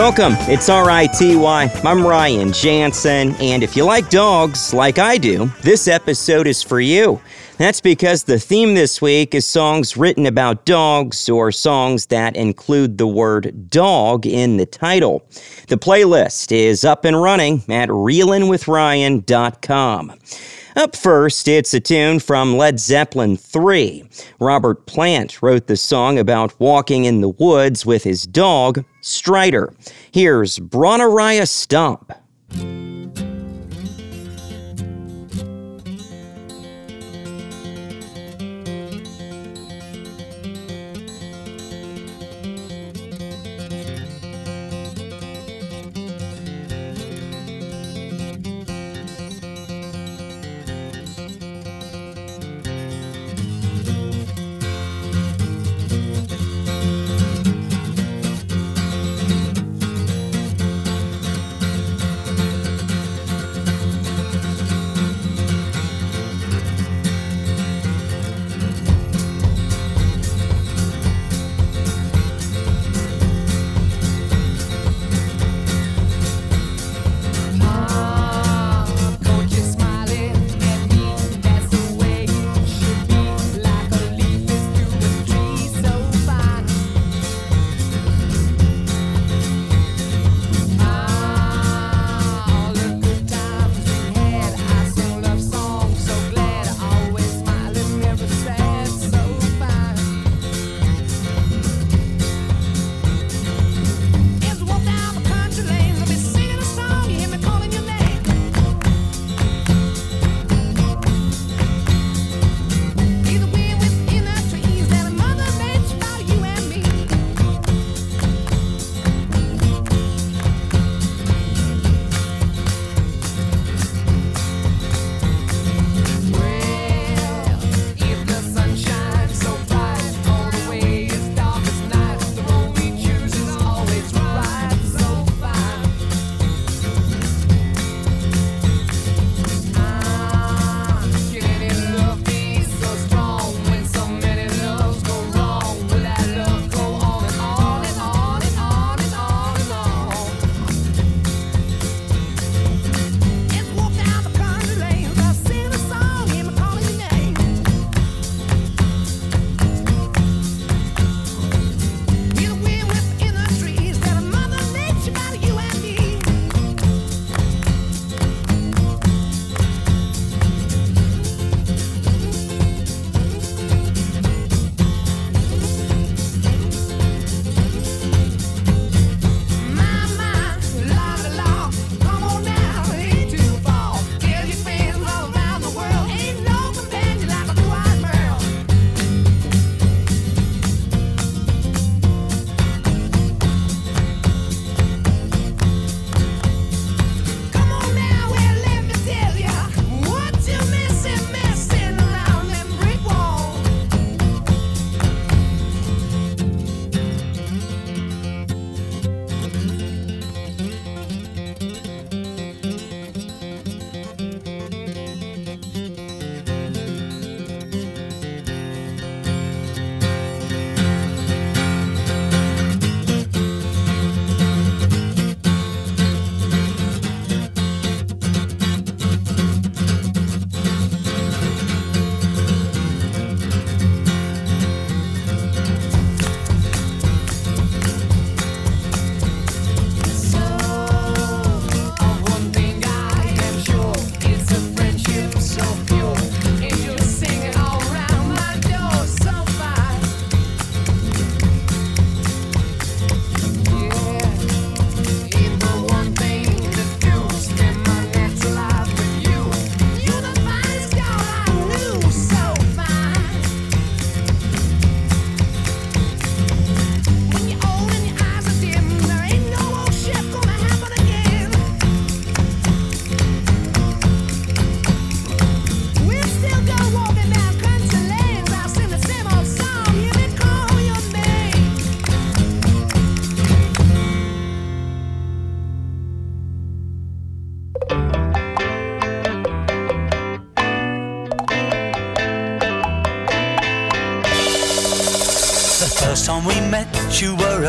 Welcome. It's RITY. I'm Ryan Jansen, and if you like dogs like I do, this episode is for you. That's because the theme this week is songs written about dogs or songs that include the word dog in the title. The playlist is up and running at reelinwithryan.com. Up first, it's a tune from Led Zeppelin 3. Robert Plant wrote the song about walking in the woods with his dog, Strider. Here's Bron-Y-Aur Stomp.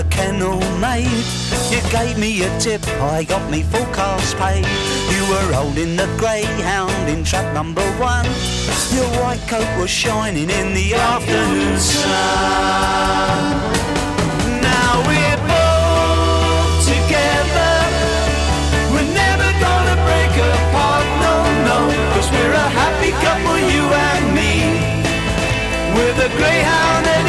You kennel maid. You gave me a tip, I got me full cast paid. You were holding the greyhound in trap number one. Your white coat was shining in the afternoon sun. Now we're both together. We're never gonna break apart, no, no. Cause we're a happy couple, you and me. We're the greyhound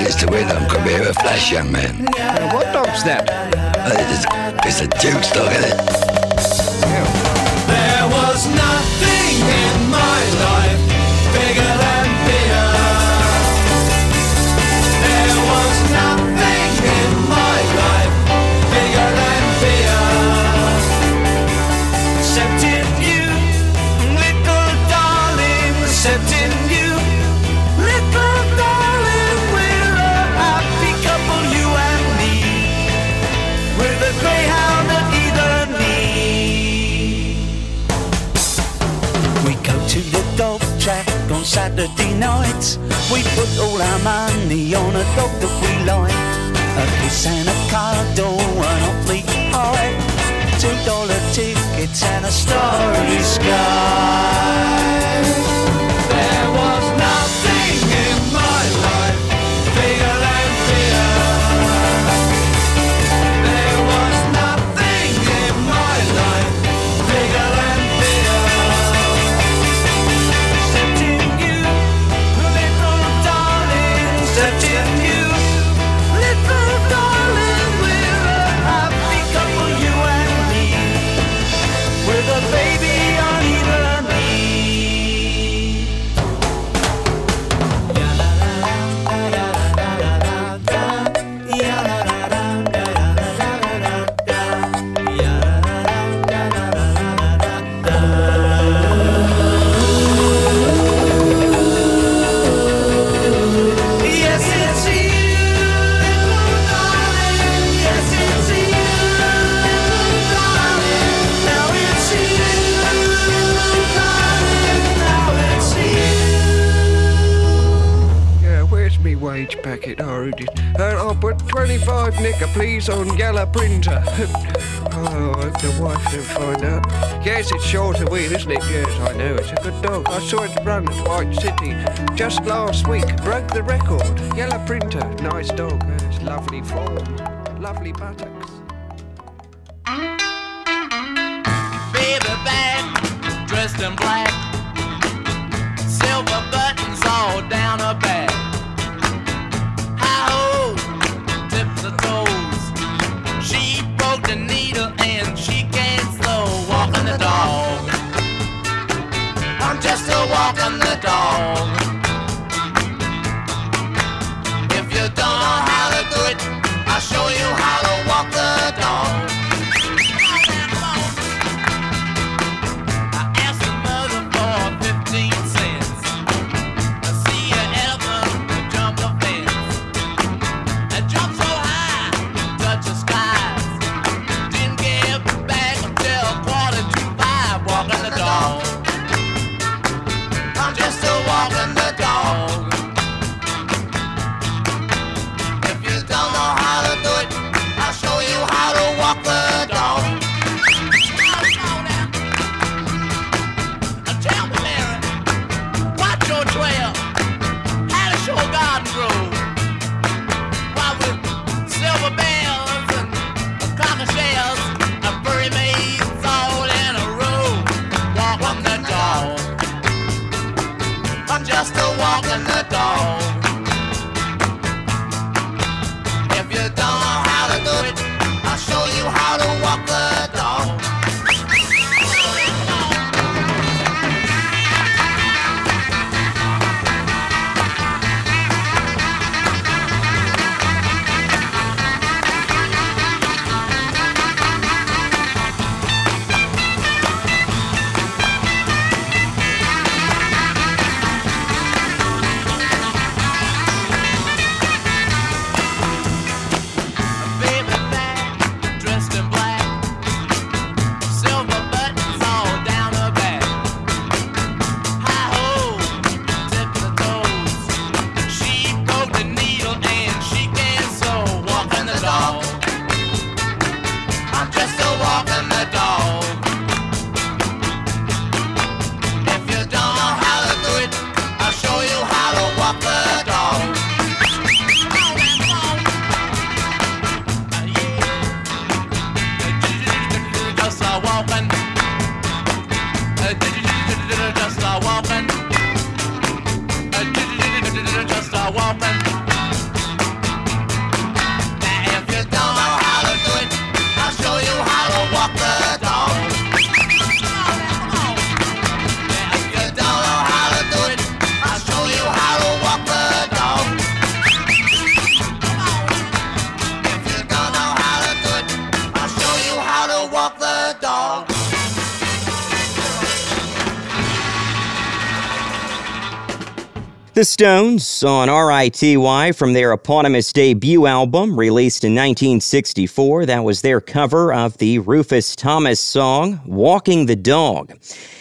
is to win. I'm gonna be a flash, young man. Uh, what dog's that? Uh, It's, it's a Duke's dog, isn't it? We put all our money on a dog that we like. A kiss and a cuddle and awfully high. Two dollar tickets and a starry sky. It is. Uh, I'll put 25 nicker, please, on yellow printer. oh, I hope the wife don't find out. Yes, it's short of weed, isn't it? Yes, I know. It's a good dog. I saw it run at White City just last week. Broke the record. Yellow printer. Nice dog. It's lovely form. Lovely buttocks. baby back, dressed in black, silver buttons all down her back. The Stones on RITY from their eponymous debut album released in 1964. That was their cover of the Rufus Thomas song, Walking the Dog.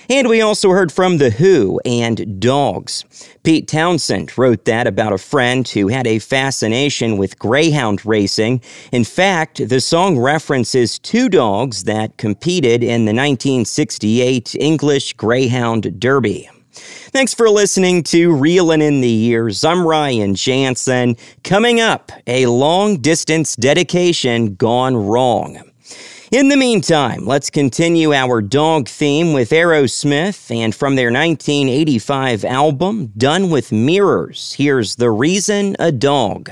And we also heard from The Who and Dogs. Pete Townshend wrote that about a friend who had a fascination with greyhound racing. In fact, the song references two dogs that competed in the 1968 English Greyhound Derby. Thanks for listening to Reeling in the Years. I'm Ryan Jansen. Coming up, a long distance dedication gone wrong. In the meantime, let's continue our dog theme with Aerosmith and from their 1985 album, Done with Mirrors, here's The Reason a Dog.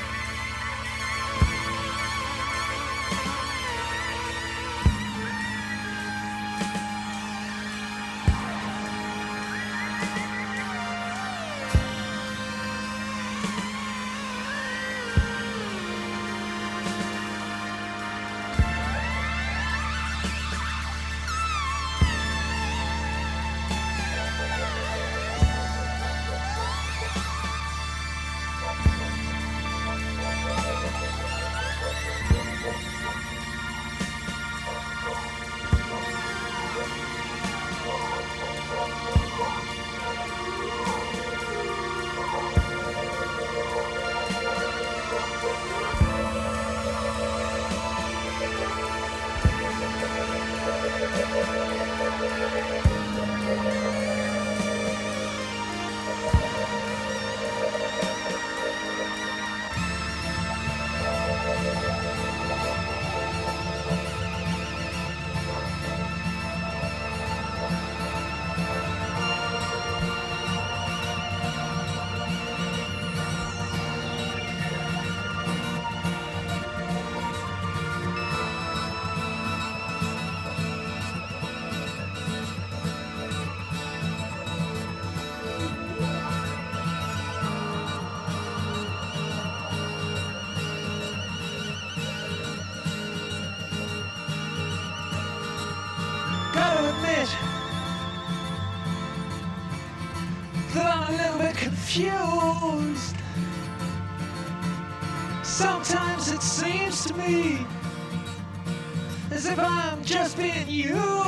confused. Sometimes it seems to me as if I'm just being used.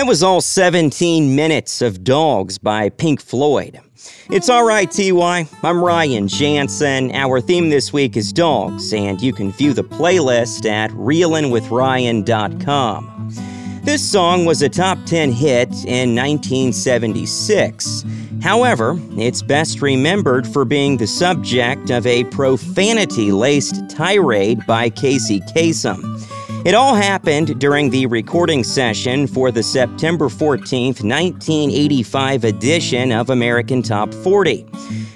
That was all 17 minutes of Dogs by Pink Floyd. It's alright, TY. I'm Ryan Jansen. Our theme this week is dogs, and you can view the playlist at reelinwithryan.com. This song was a top 10 hit in 1976. However, it's best remembered for being the subject of a profanity laced tirade by Casey Kasem. It all happened during the recording session for the September 14th, 1985 edition of American Top 40.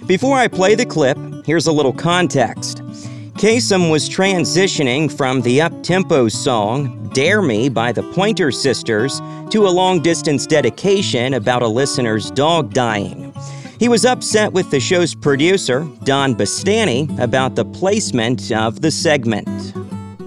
Before I play the clip, here's a little context. Kasem was transitioning from the up-tempo song Dare Me by the Pointer Sisters to a long-distance dedication about a listener's dog dying. He was upset with the show's producer, Don Bustany, about the placement of the segment.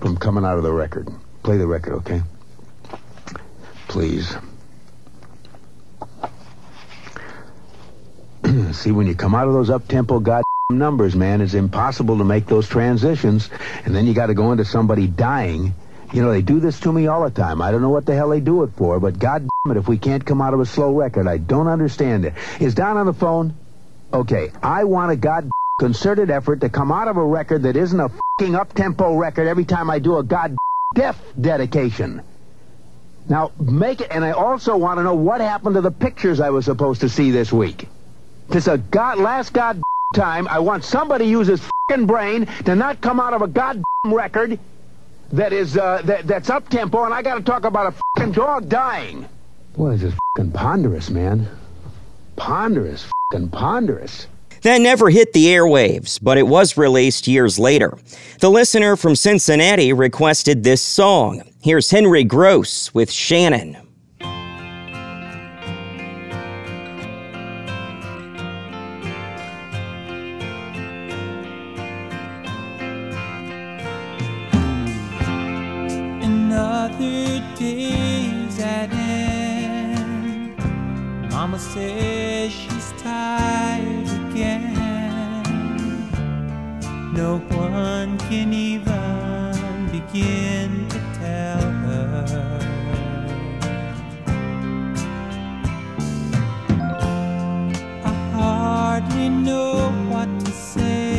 from coming out of the record. Play the record, okay? Please. See, when you come out of those up-tempo god numbers, man, it's impossible to make those transitions, and then you got to go into somebody dying. You know, they do this to me all the time. I don't know what the hell they do it for, but god damn it, if we can't come out of a slow record, I don't understand it. Is Don on the phone? Okay, I want a god concerted effort to come out of a record that isn't a fucking up-tempo record every time I do a god death dedication. Now, make it, and I also want to know what happened to the pictures I was supposed to see this week. This a god, last god time, I want somebody use his fucking brain to not come out of a god record that is, uh, that, that's up-tempo, and I gotta talk about a fucking dog dying. Boy, this is fucking ponderous, man. Ponderous, fucking ponderous. That never hit the airwaves, but it was released years later. The listener from Cincinnati requested this song. Here's Henry Gross with Shannon. Mama says No one can even begin to tell her. I hardly know what to say,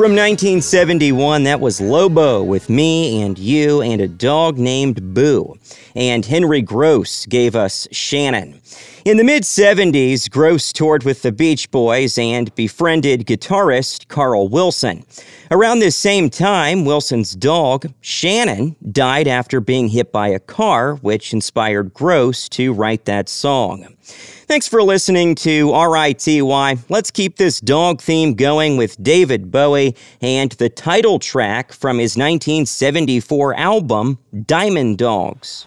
From 1971, that was Lobo with Me and You and a Dog Named Boo. And Henry Gross gave us Shannon. In the mid 70s, Gross toured with the Beach Boys and befriended guitarist Carl Wilson. Around this same time, Wilson's dog, Shannon, died after being hit by a car, which inspired Gross to write that song. Thanks for listening to RITY. Let's keep this dog theme going with David Bowie and the title track from his 1974 album, Diamond Dogs.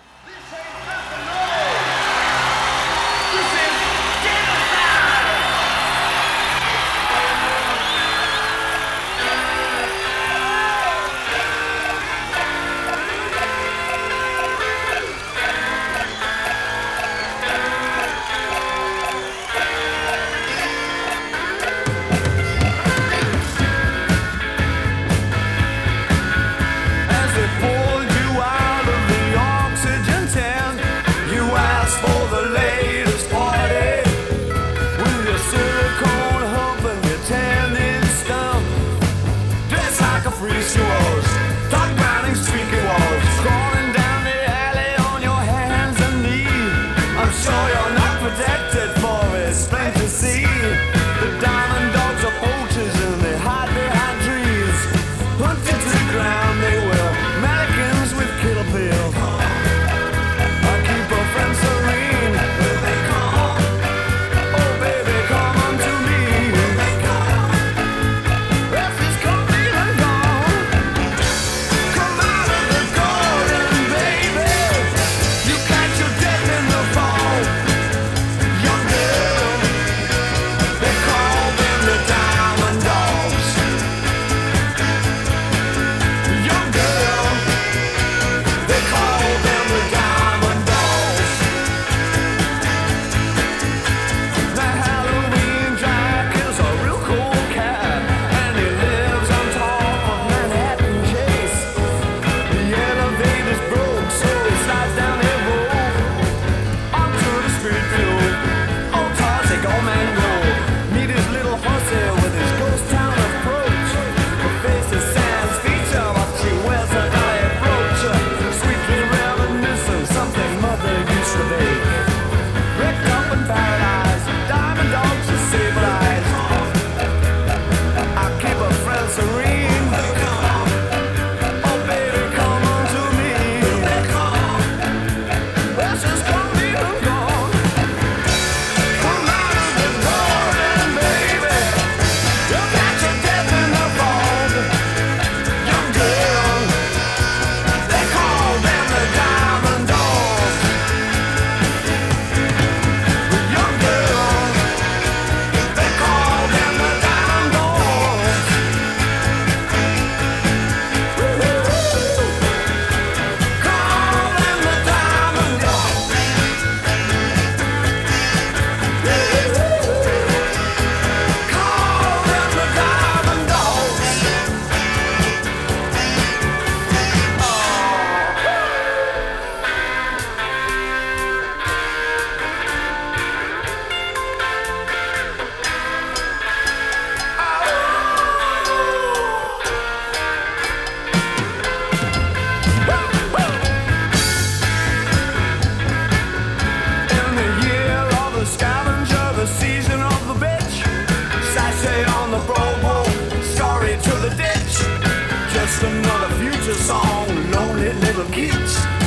little kids.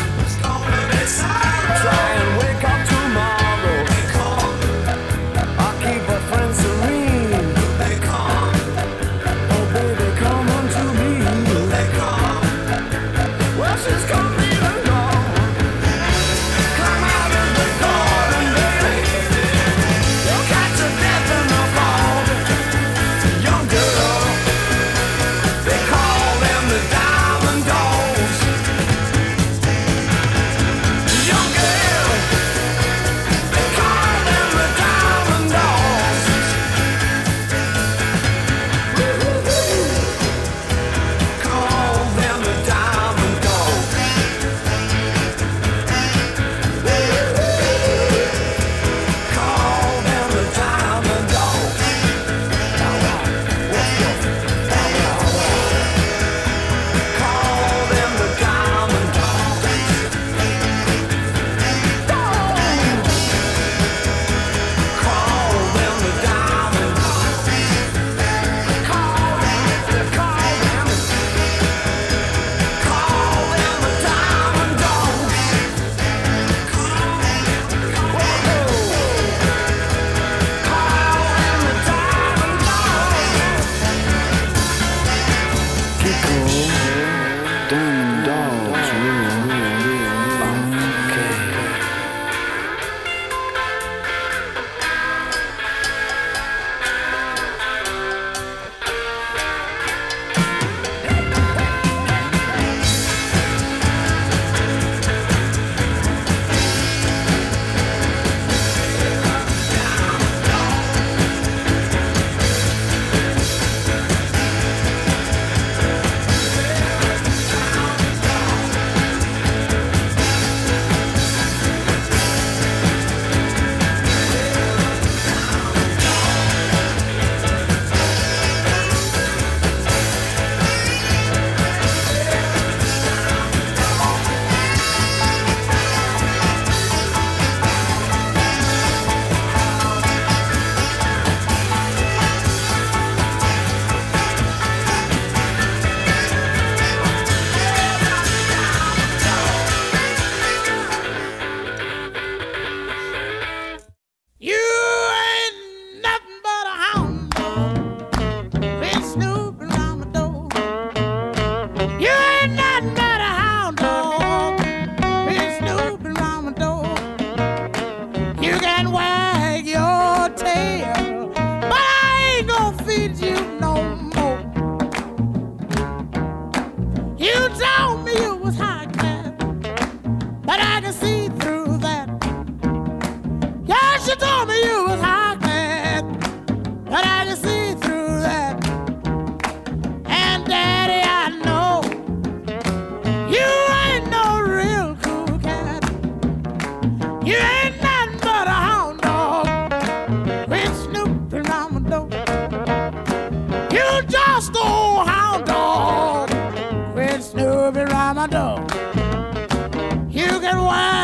Wow.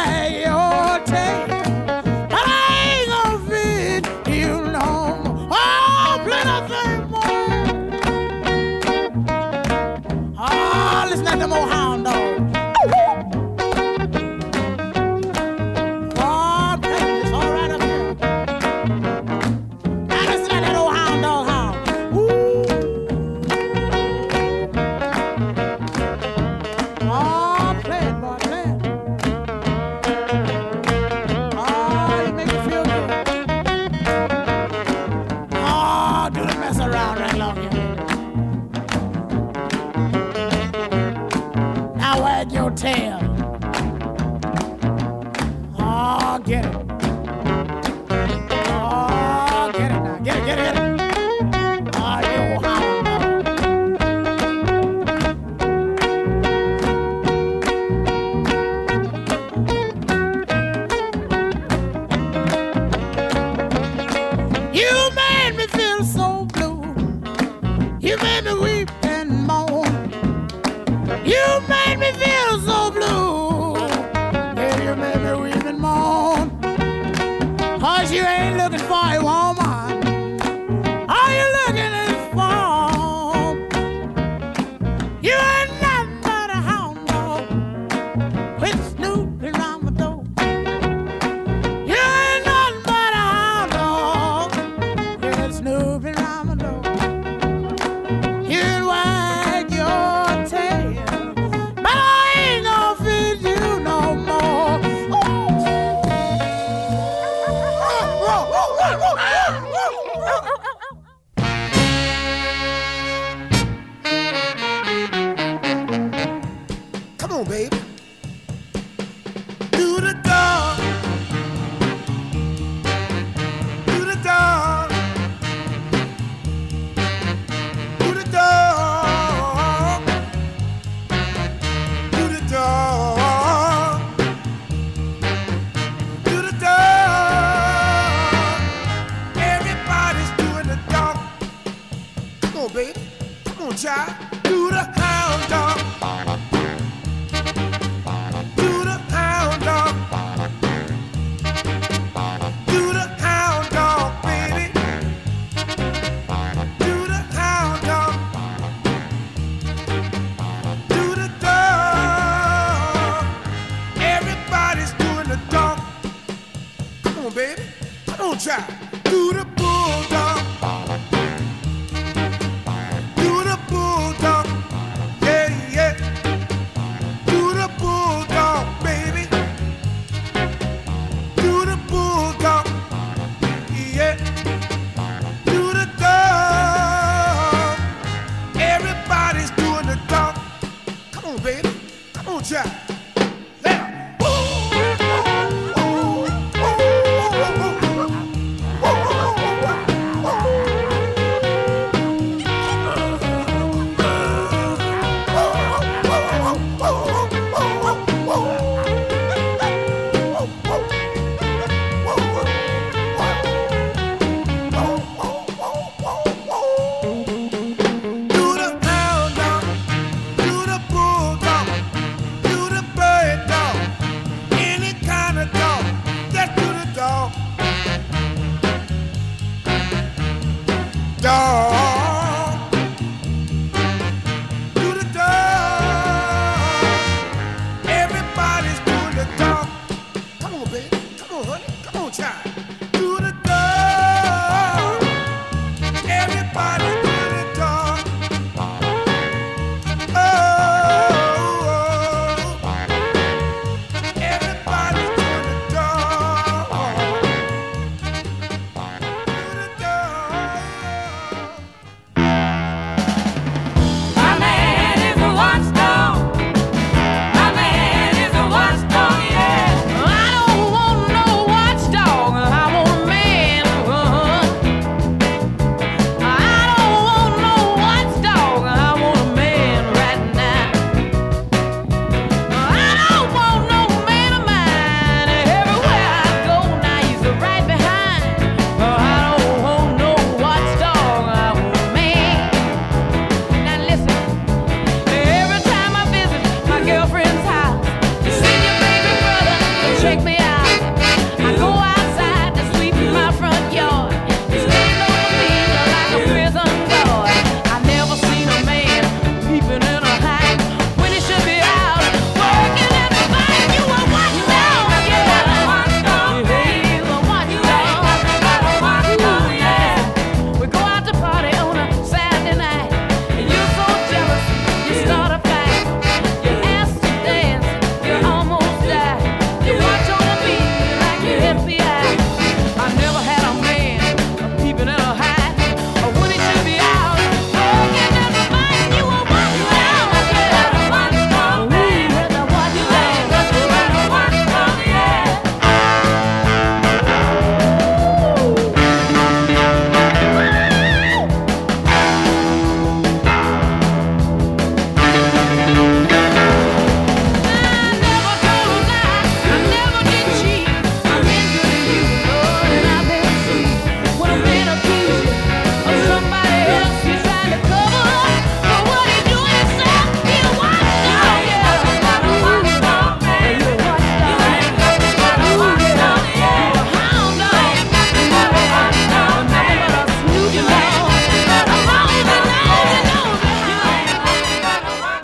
Dog,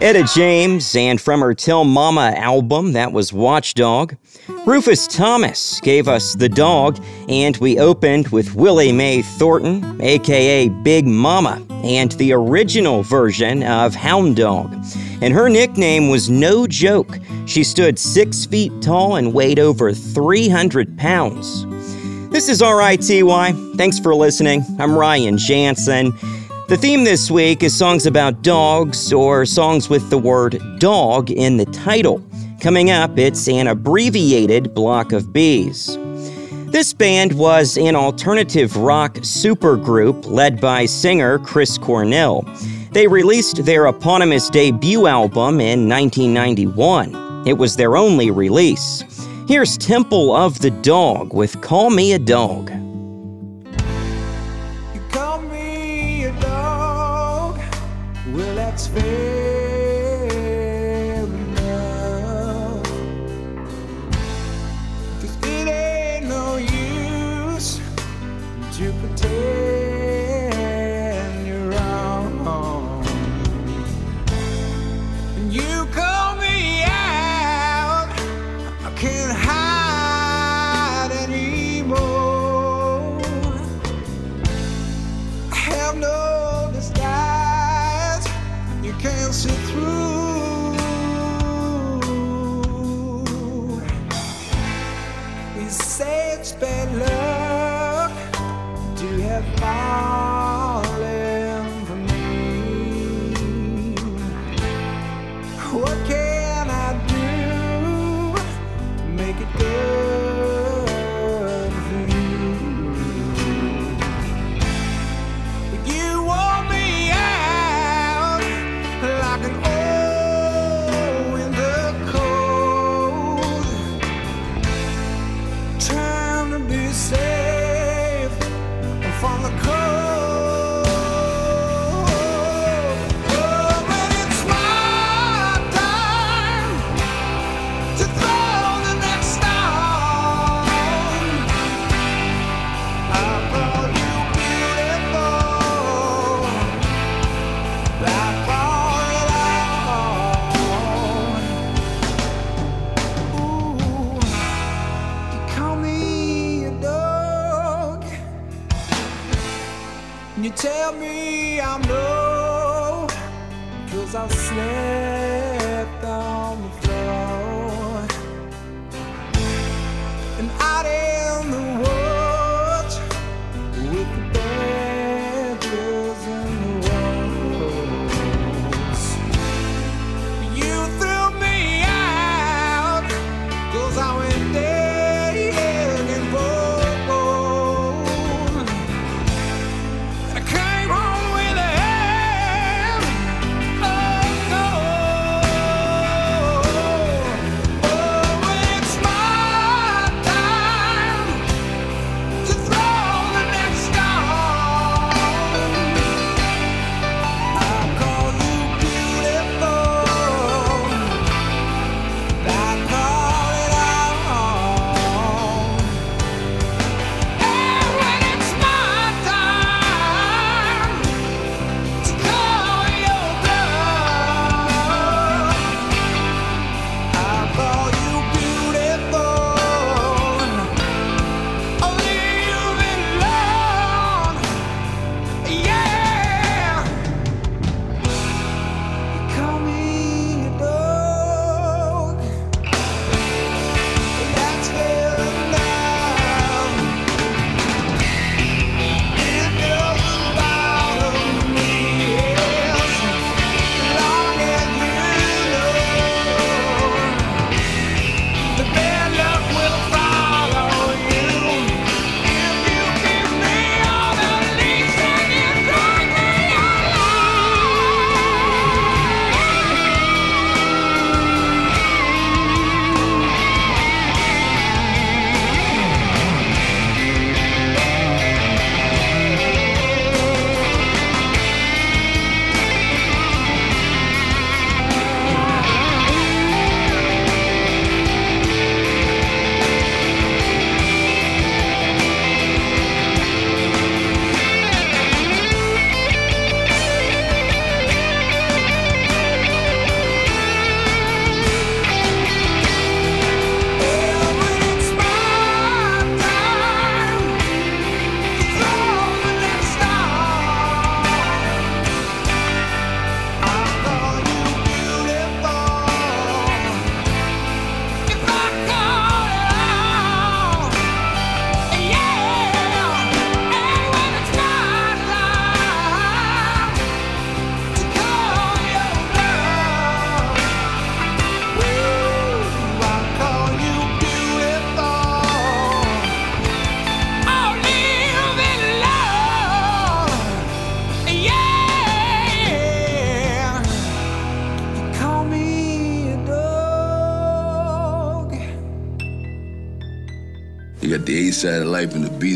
Etta James, and from her Tell Mama album, that was Watchdog. Rufus Thomas gave us The Dog, and we opened with Willie Mae Thornton, aka Big Mama, and the original version of Hound Dog. And her nickname was no joke. She stood six feet tall and weighed over 300 pounds. This is RITY. Thanks for listening. I'm Ryan Jansen. The theme this week is songs about dogs or songs with the word dog in the title. Coming up, it's an abbreviated block of bees. This band was an alternative rock supergroup led by singer Chris Cornell. They released their eponymous debut album in 1991. It was their only release. Here's Temple of the Dog with Call Me a Dog.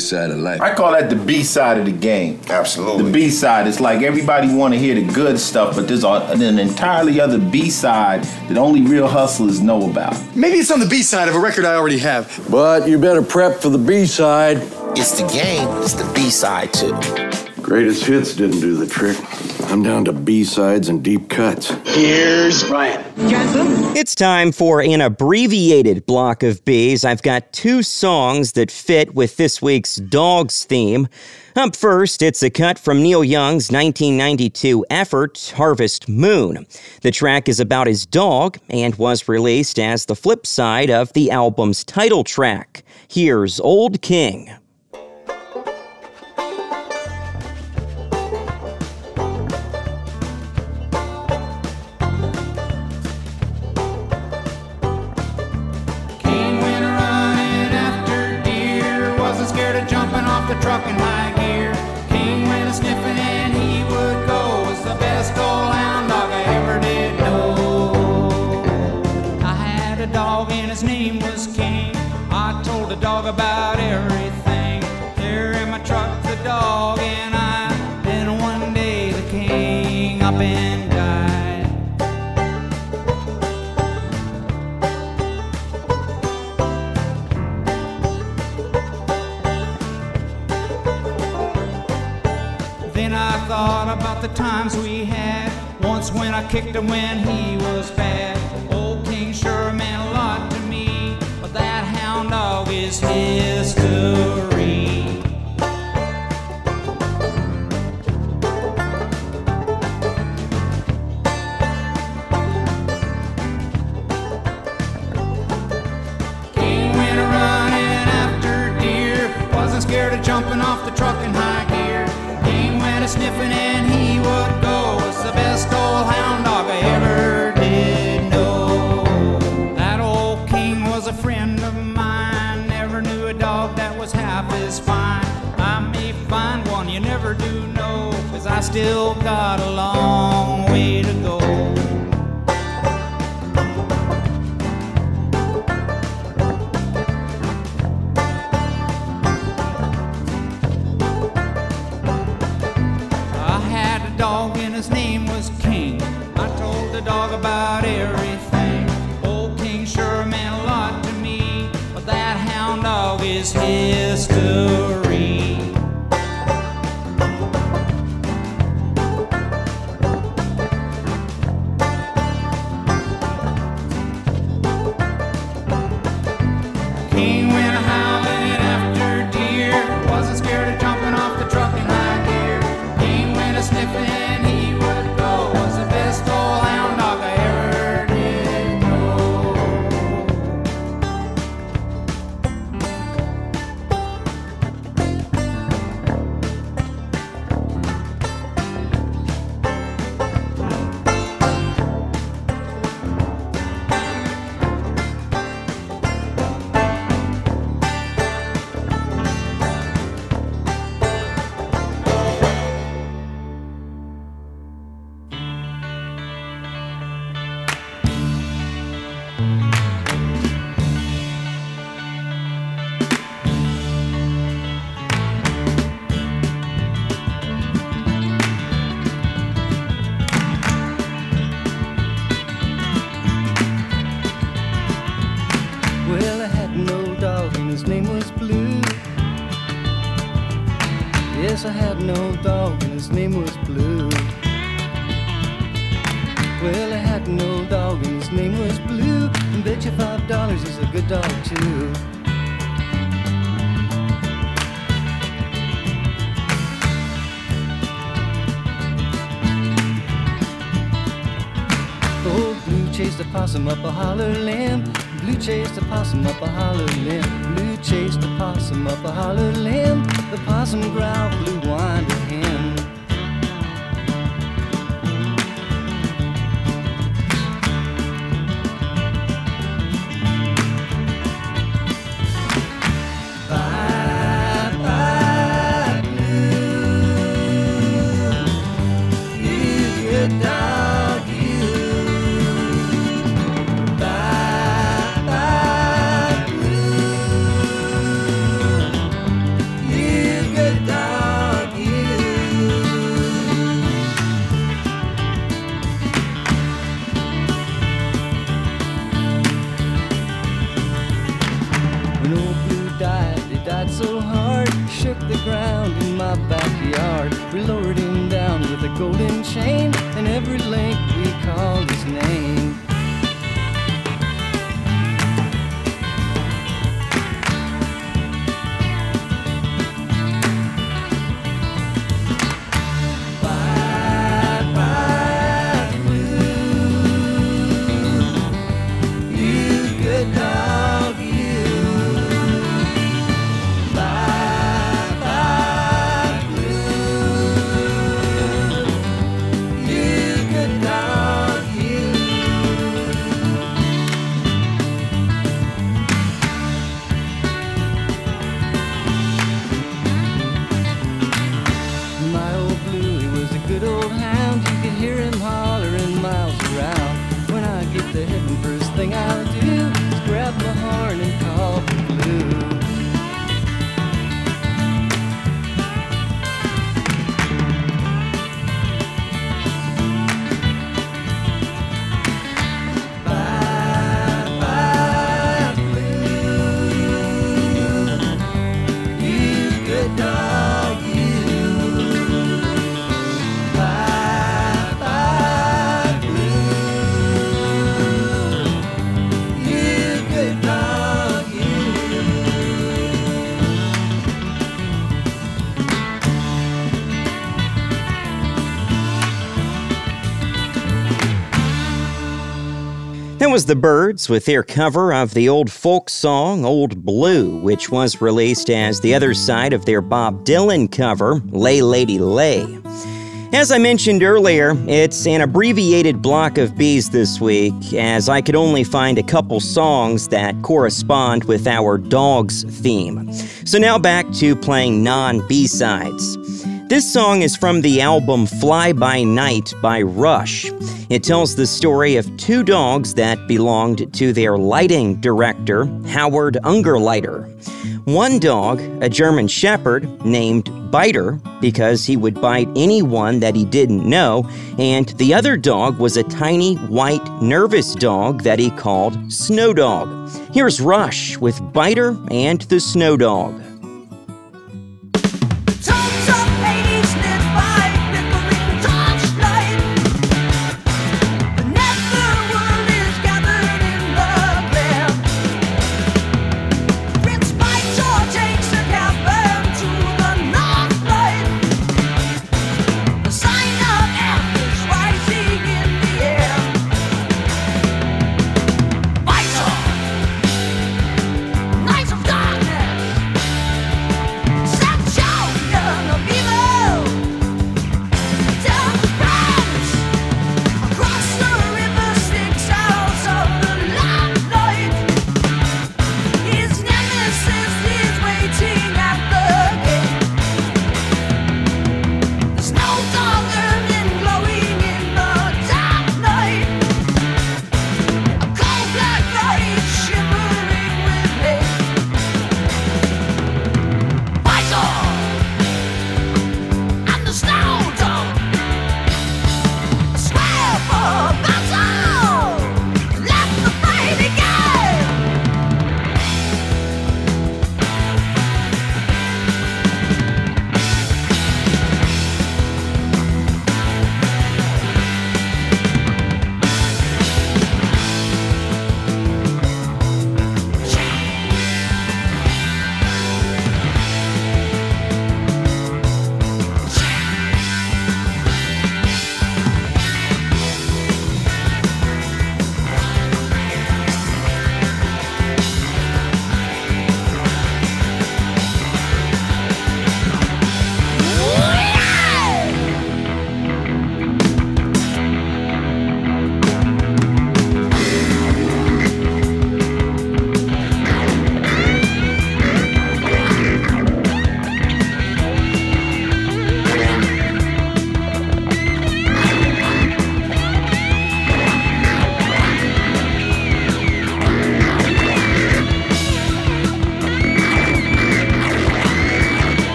Side of life. I call that the B side of the game. Absolutely. The B side It's like everybody want to hear the good stuff, but there's a, an entirely other B side that only real hustlers know about. Maybe it's on the B side of a record I already have. But you better prep for the B side. It's the game. It's the B side too. Greatest hits didn't do the trick. I'm down to B sides and deep cuts. Here's Ryan. It's time for an abbreviated block of bees. I've got two songs that fit with this week's Dogs theme. Up first, it's a cut from Neil Young's 1992 effort, Harvest Moon. The track is about his dog and was released as the flip side of the album's title track. Here's Old King. King thought about the times we had. Once when I kicked him when he was bad. Old King sure meant a lot to me. But that hound dog is history. Still got a That was the Byrds with their cover of the old folk song Old Blue, which was released as the other side of their Bob Dylan cover, Lay Lady Lay. As I mentioned earlier, it's an abbreviated block of bees this week, as I could only find a couple songs that correspond with our dogs theme. So now back to playing non B sides. This song is from the album Fly By Night by Rush. It tells the story of two dogs that belonged to their lighting director, Howard Ungerleider. One dog, a German Shepherd named Biter, because he would bite anyone that he didn't know, and the other dog was a tiny, white, nervous dog that he called Snow Dog. Here's Rush with Biter and the Snow Dog.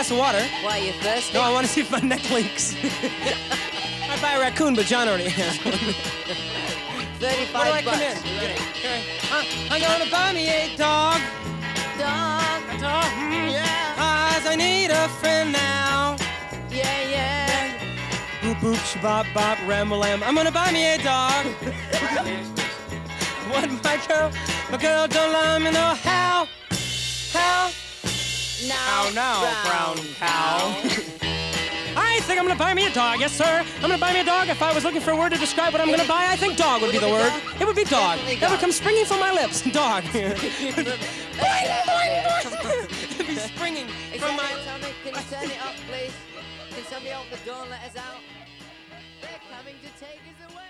Glass of water. Why, you thirsty? No, I want to see if my neck leaks. I'd buy a raccoon, but John already has one. 35 Where do I bucks. come in? Okay. I'm gonna buy me a dog. Dog. A dog. mm, Yeah. Cause I need a friend now. Yeah, yeah. Boop boop shabop bop ram lam. I'm gonna buy me a dog. what my girl, my girl don't love me no how, how. Now, Ow, now, brown cow. I think I'm gonna buy me a dog, yes sir. I'm gonna buy me a dog. If I was looking for a word to describe what I'm gonna buy, I think dog would be the word. It would be dog. That would come springing from my lips. Dog. It'd be springing from my. Tommy? Can you turn it off, please? Can somebody open the door and let us out? They're coming to take us away.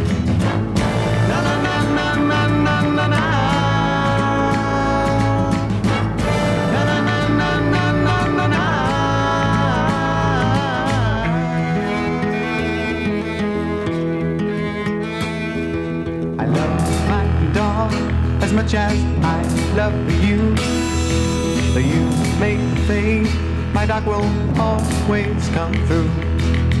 As much as I love you. You may fade, my dog will always come through.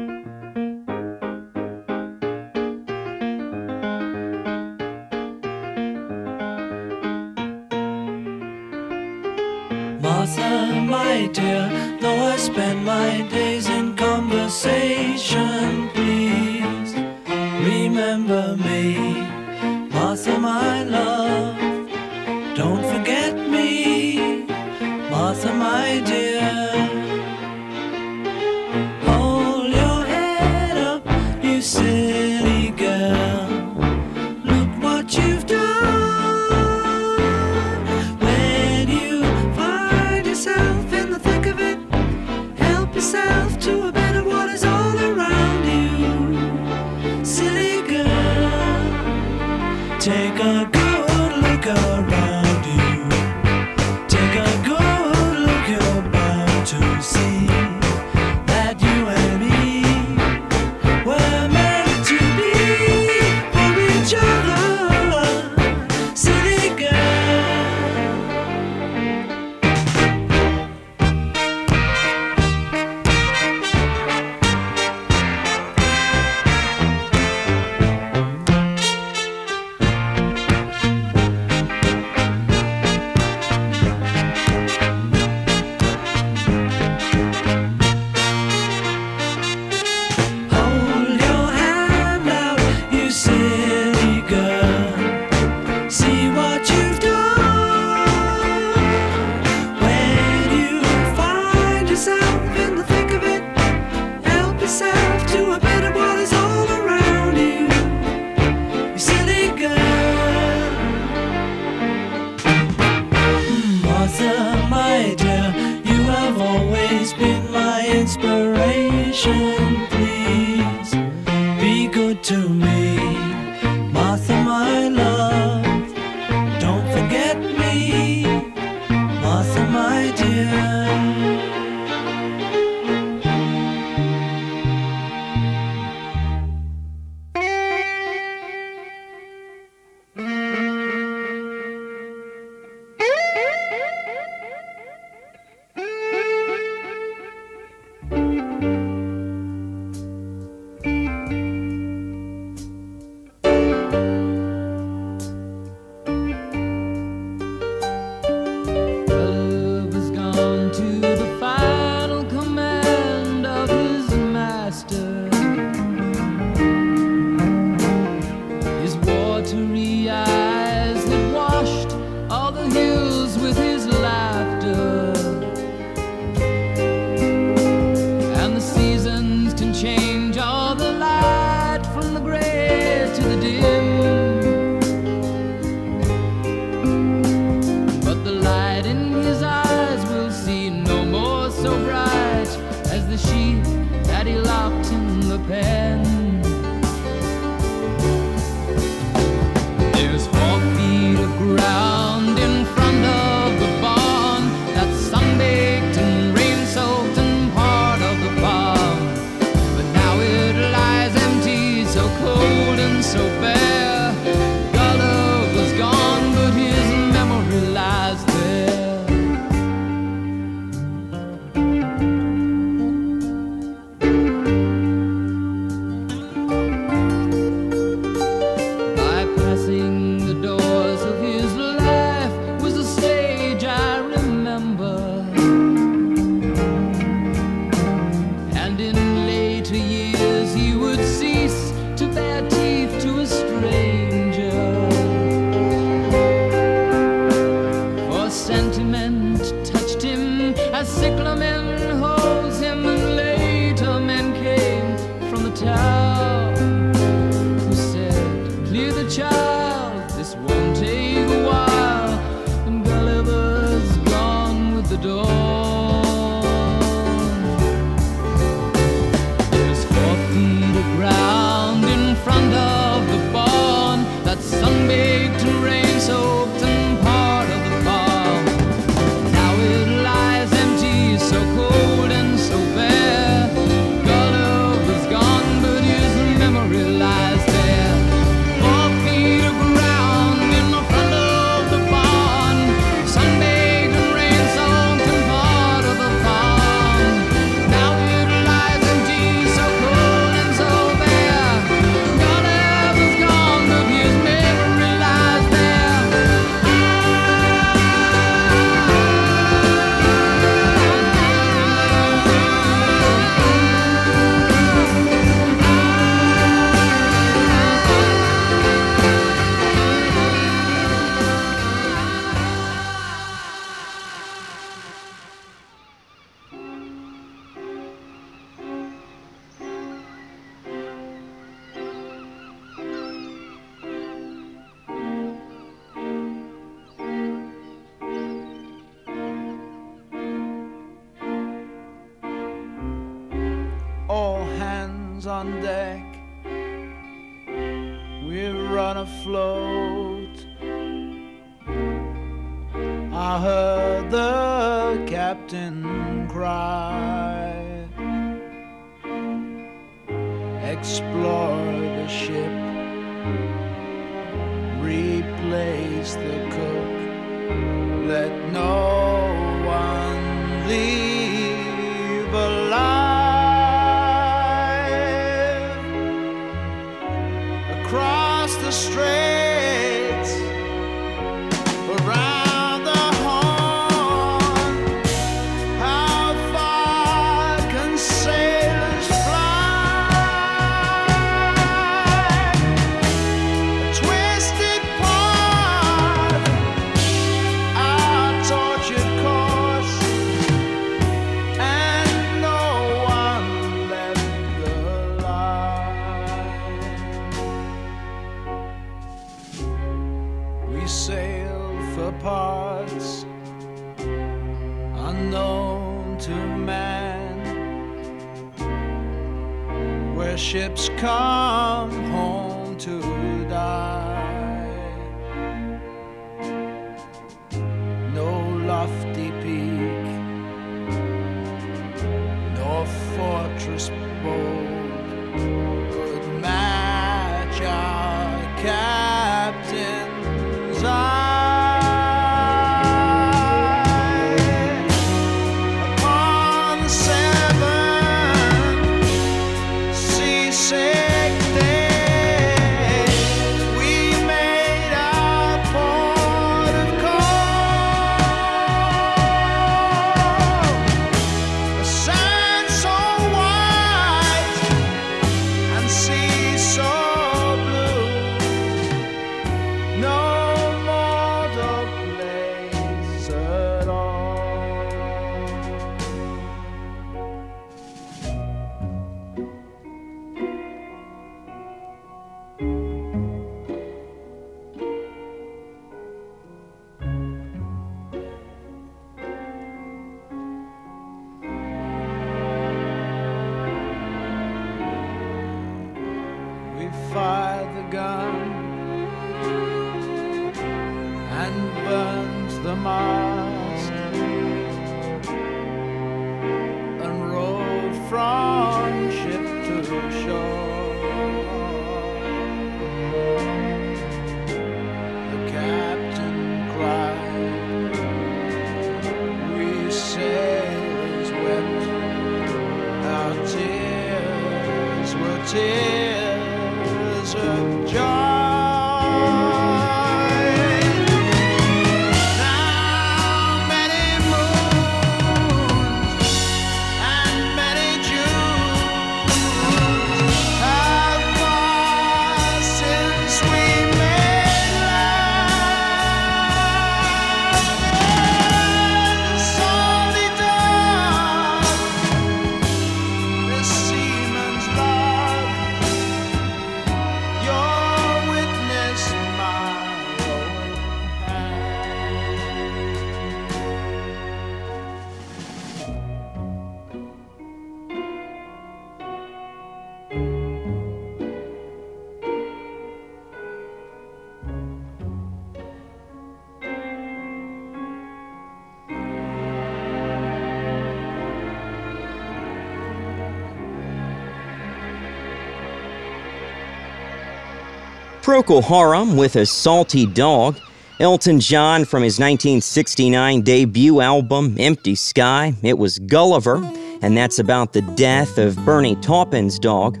Procol Harum with a salty dog. Elton John from his 1969 debut album, Empty Sky. It was Gulliver, and that's about the death of Bernie Taupin's dog.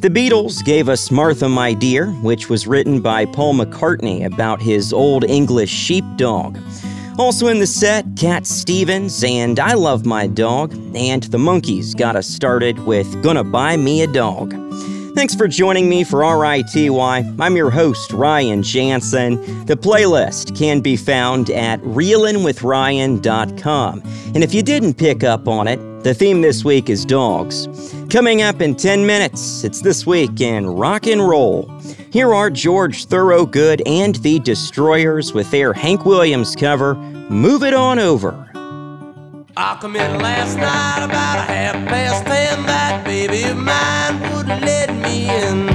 The Beatles gave us Martha My Dear, which was written by Paul McCartney about his old English sheepdog. Also in the set, Cat Stevens and I Love My Dog, and the Monkees got us started with Gonna Buy Me a Dog. Thanks for joining me for RITY. I'm your host, Ryan Jansen. The playlist can be found at reelinwithryan.com. And if you didn't pick up on it, the theme this week is dogs. Coming up in 10 minutes, it's This Week in Rock and Roll. Here are George Thorogood and the Destroyers with their Hank Williams cover, Move It On Over. I come in last night about a half past ten. That baby of mine in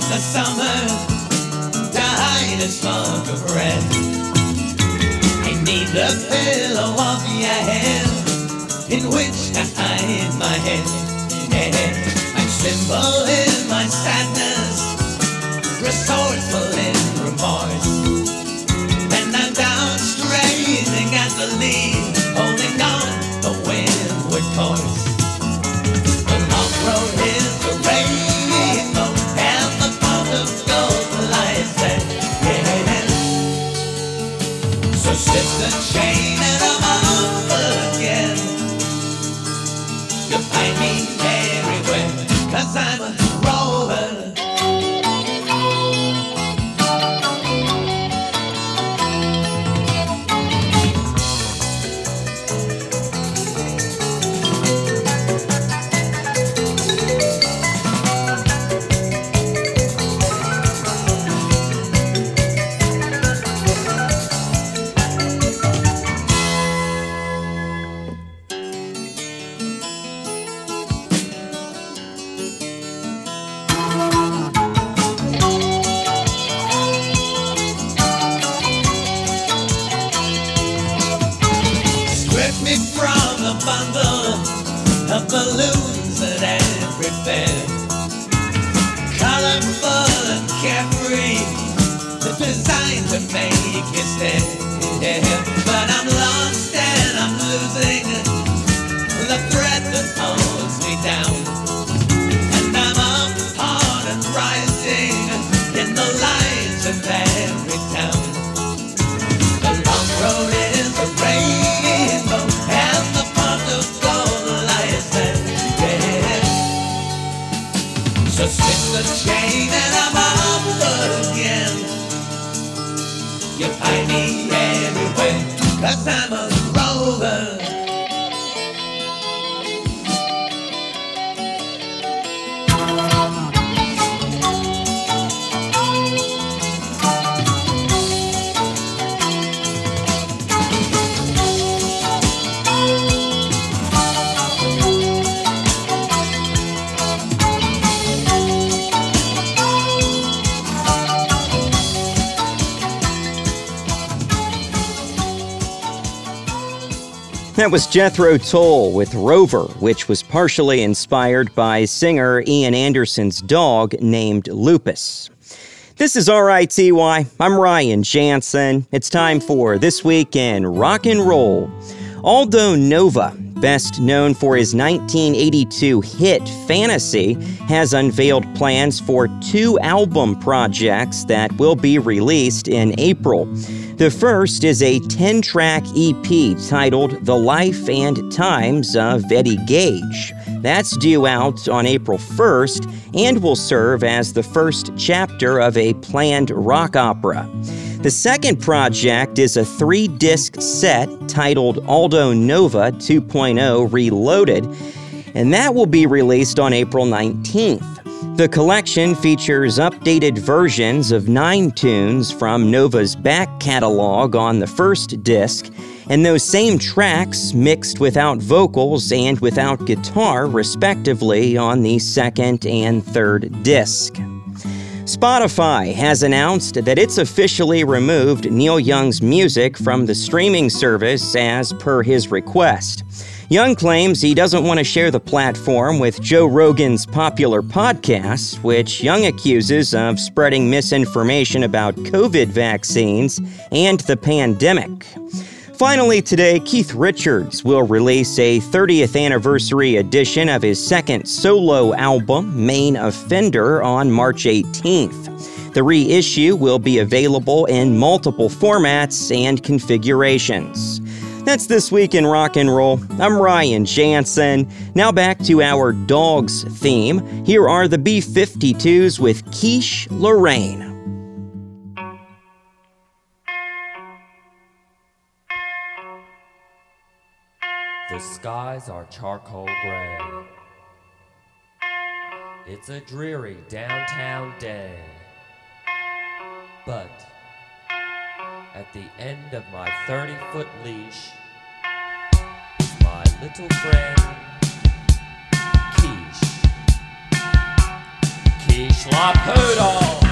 craves the summer to hide a smoke of red. I need the pillow of your head in which to hide my head. My symbol in my sadness, resourceful in remorse. Cause I'm a That was Jethro Tull with Rover, which was partially inspired by singer Ian Anderson's dog named Lupus. This is RITY. I'm Ryan Jansen. It's time for This Week in Rock and Roll. Aldo Nova, best known for his 1982 hit Fantasy, has unveiled plans for two album projects that will be released in April. The first is a 10 track EP titled The Life and Times of Eddie Gage. That's due out on April 1st and will serve as the first chapter of a planned rock opera. The second project is a three disc set titled Aldo Nova 2.0 Reloaded, and that will be released on April 19th. The collection features updated versions of nine tunes from Nova's back catalog on the first disc, and those same tracks mixed without vocals and without guitar, respectively, on the second and third disc. Spotify has announced that it's officially removed Neil Young's music from the streaming service as per his request. Young claims he doesn't want to share the platform with Joe Rogan's popular podcast, which Young accuses of spreading misinformation about COVID vaccines and the pandemic. Finally, today, Keith Richards will release a 30th anniversary edition of his second solo album, Main Offender, on March 18th. The reissue will be available in multiple formats and configurations. That's this week in rock and roll. I'm Ryan Jansen. Now back to our dogs theme. Here are the B 52s with Quiche Lorraine. The skies are charcoal gray. It's a dreary downtown day. But at the end of my 30 foot leash is my little friend, Quiche. Quiche La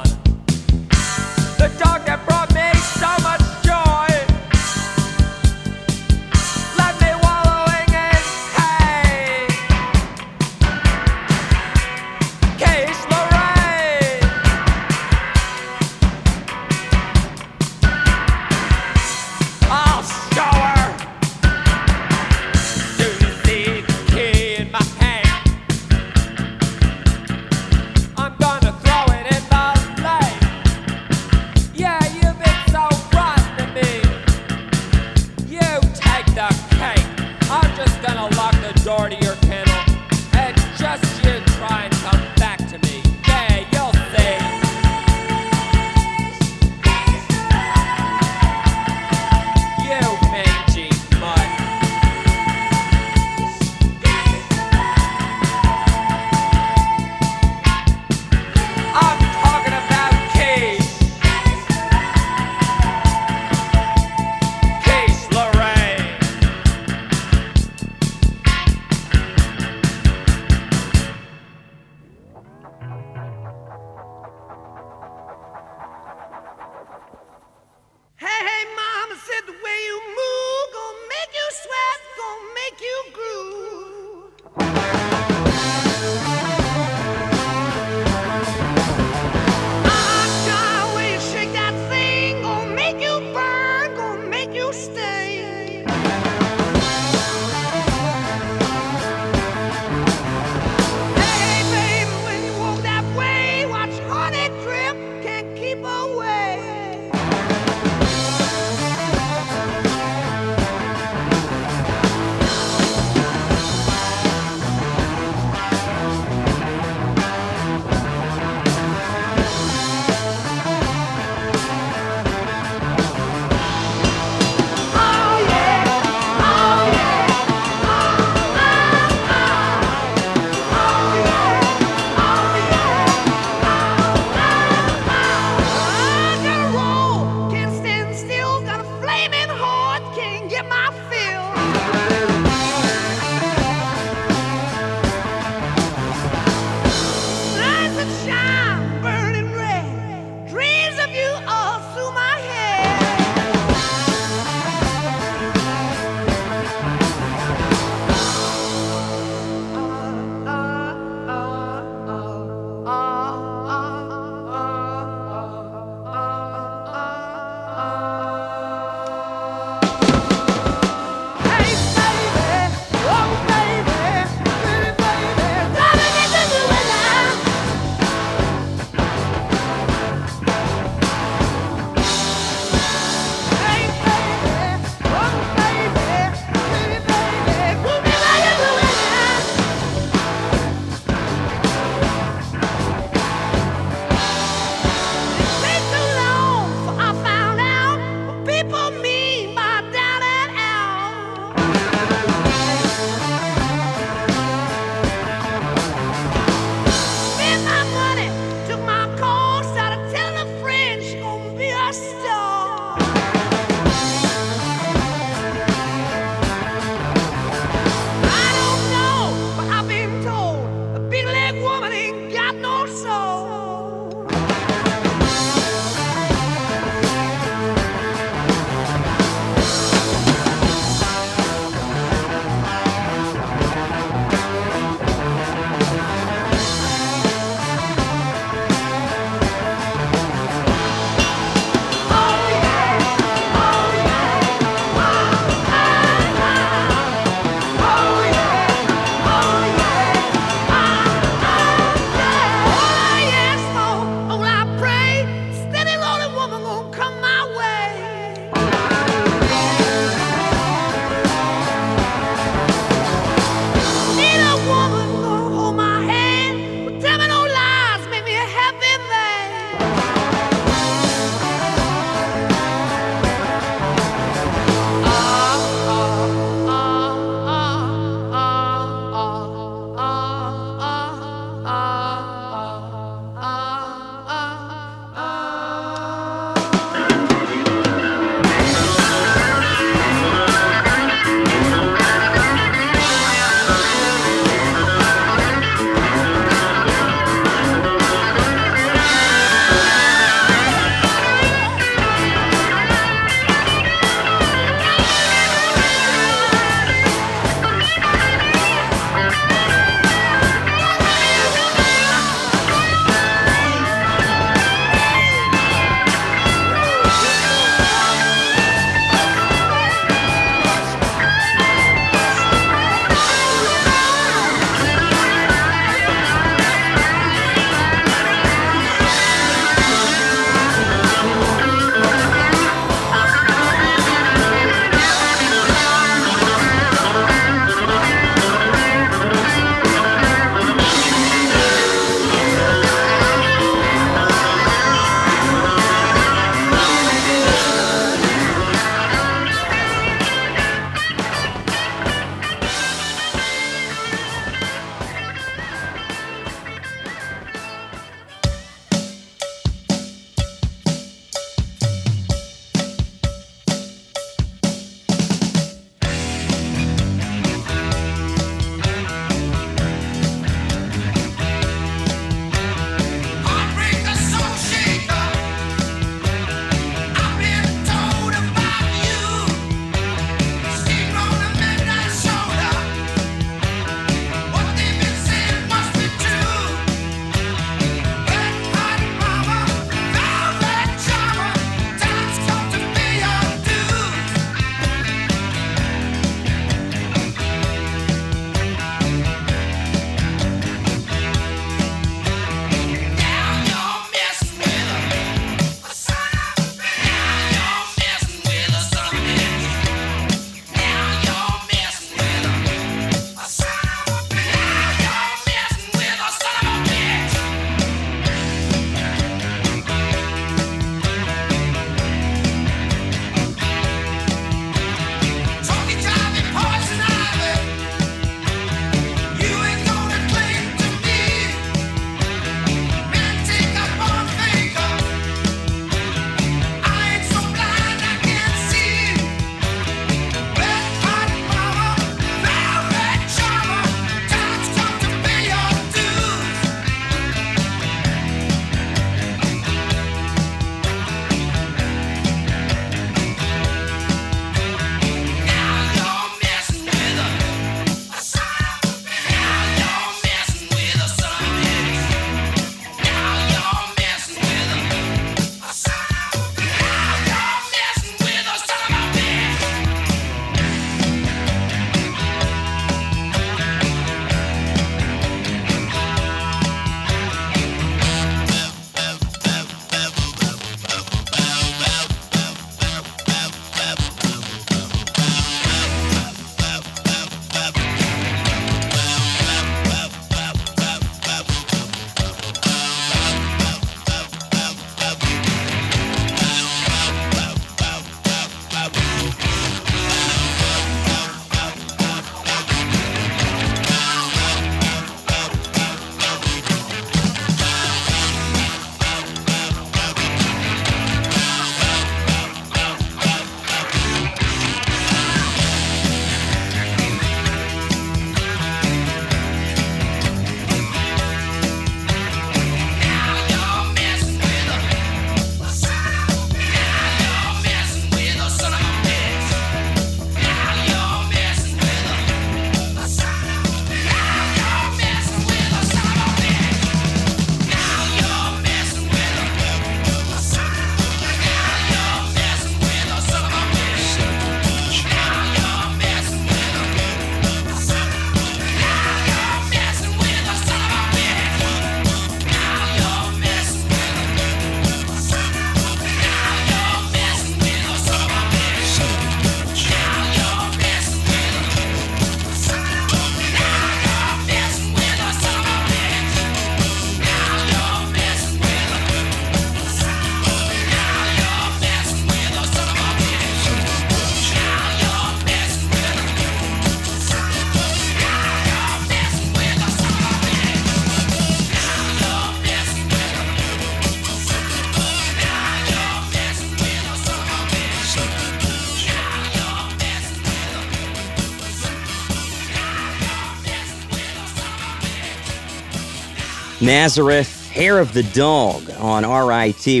Nazareth, Hair of the Dog on RITY.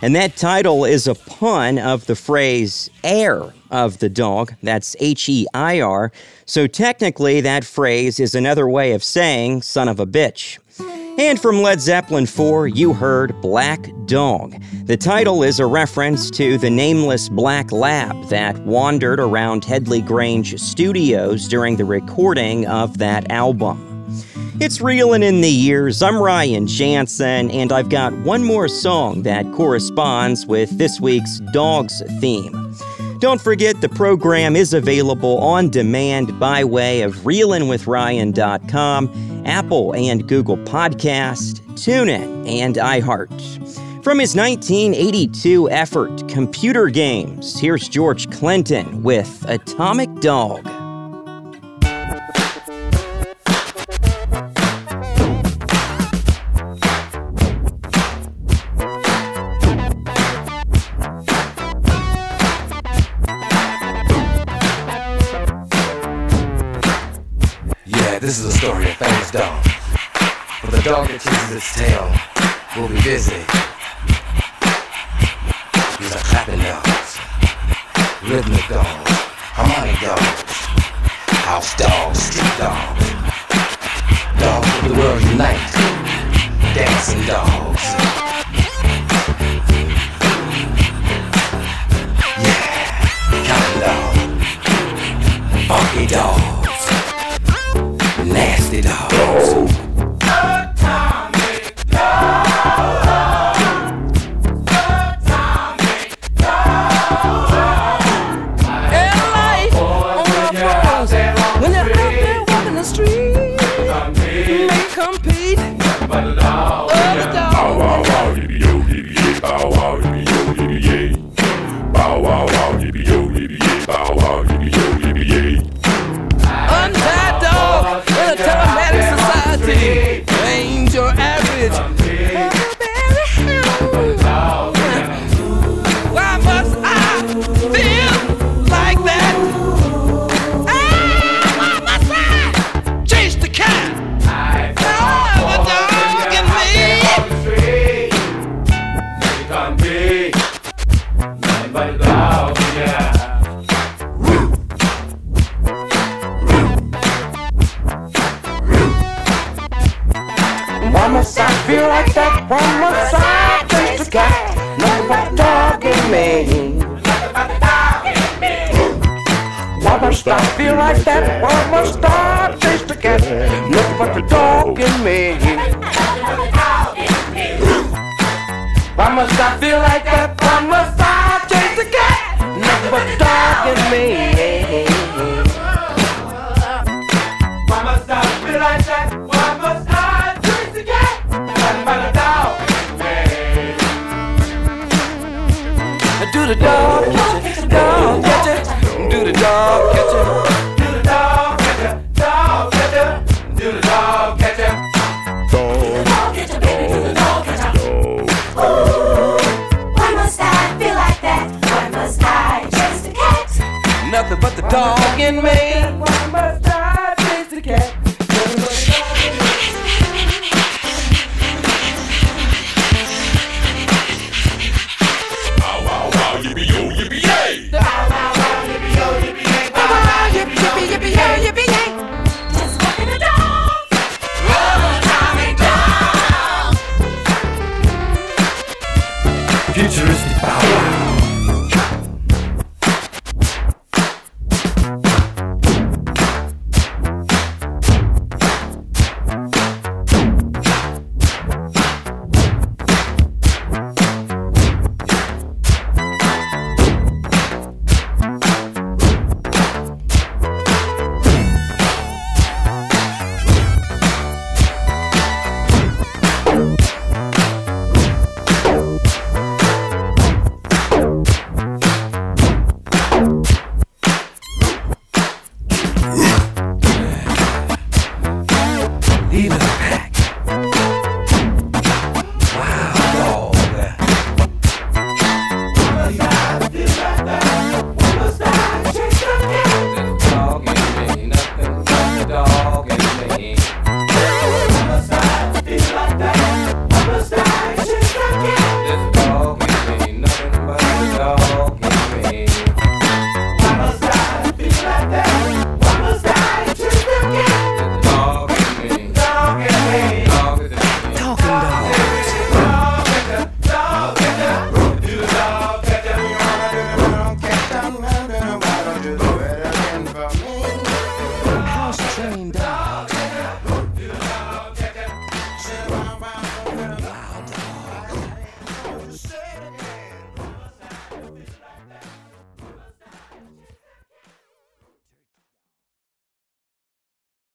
And that title is a pun of the phrase heir of the dog. That's H E I R. So technically, that phrase is another way of saying son of a bitch. And from Led Zeppelin 4, you heard Black Dog. The title is a reference to the nameless black lab that wandered around Headley Grange studios during the recording of that album. It's reeling in the years. I'm Ryan Jansen, and I've got one more song that corresponds with this week's Dogs theme. Don't forget the program is available on demand by way of reelinwithryan.com, Apple and Google Podcast, TuneIn, and iHeart. From his 1982 effort, Computer Games, here's George Clinton with Atomic Dog. For the dog that chases its tail will be busy. These are clapping dogs, rhythmic dogs, harmonic dogs, house dogs, street dogs, dogs of the world unite, dancing dogs. Funky dogs, nasty dogs.